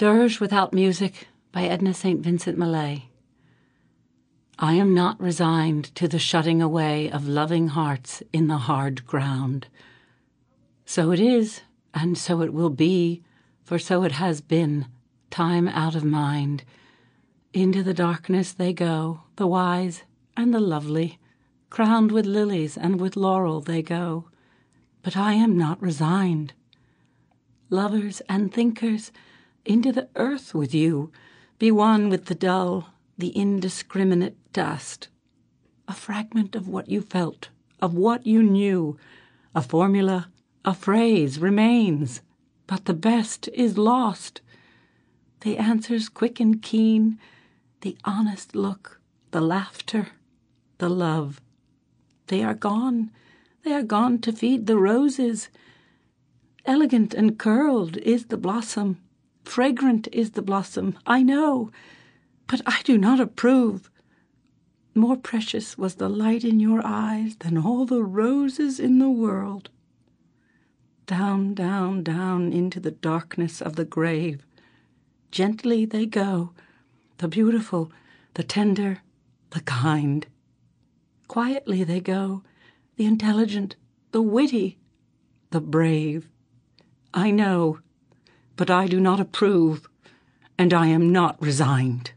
Dirge Without Music by Edna St. Vincent Millay. I am not resigned to the shutting away of loving hearts in the hard ground. So it is, and so it will be, for so it has been, time out of mind. Into the darkness they go, the wise and the lovely, crowned with lilies and with laurel they go. But I am not resigned. Lovers and thinkers, into the earth with you, be one with the dull, the indiscriminate dust. A fragment of what you felt, of what you knew, a formula, a phrase remains, but the best is lost. The answers quick and keen, the honest look, the laughter, the love. They are gone, they are gone to feed the roses. Elegant and curled is the blossom Fragrant is the blossom, I know, but I do not approve. More precious was the light in your eyes than all the roses in the world. Down, down, down into the darkness of the grave. Gently they go, the beautiful, the tender, the kind. Quietly they go, the intelligent, the witty, the brave. I know but I do not approve, and I am not resigned.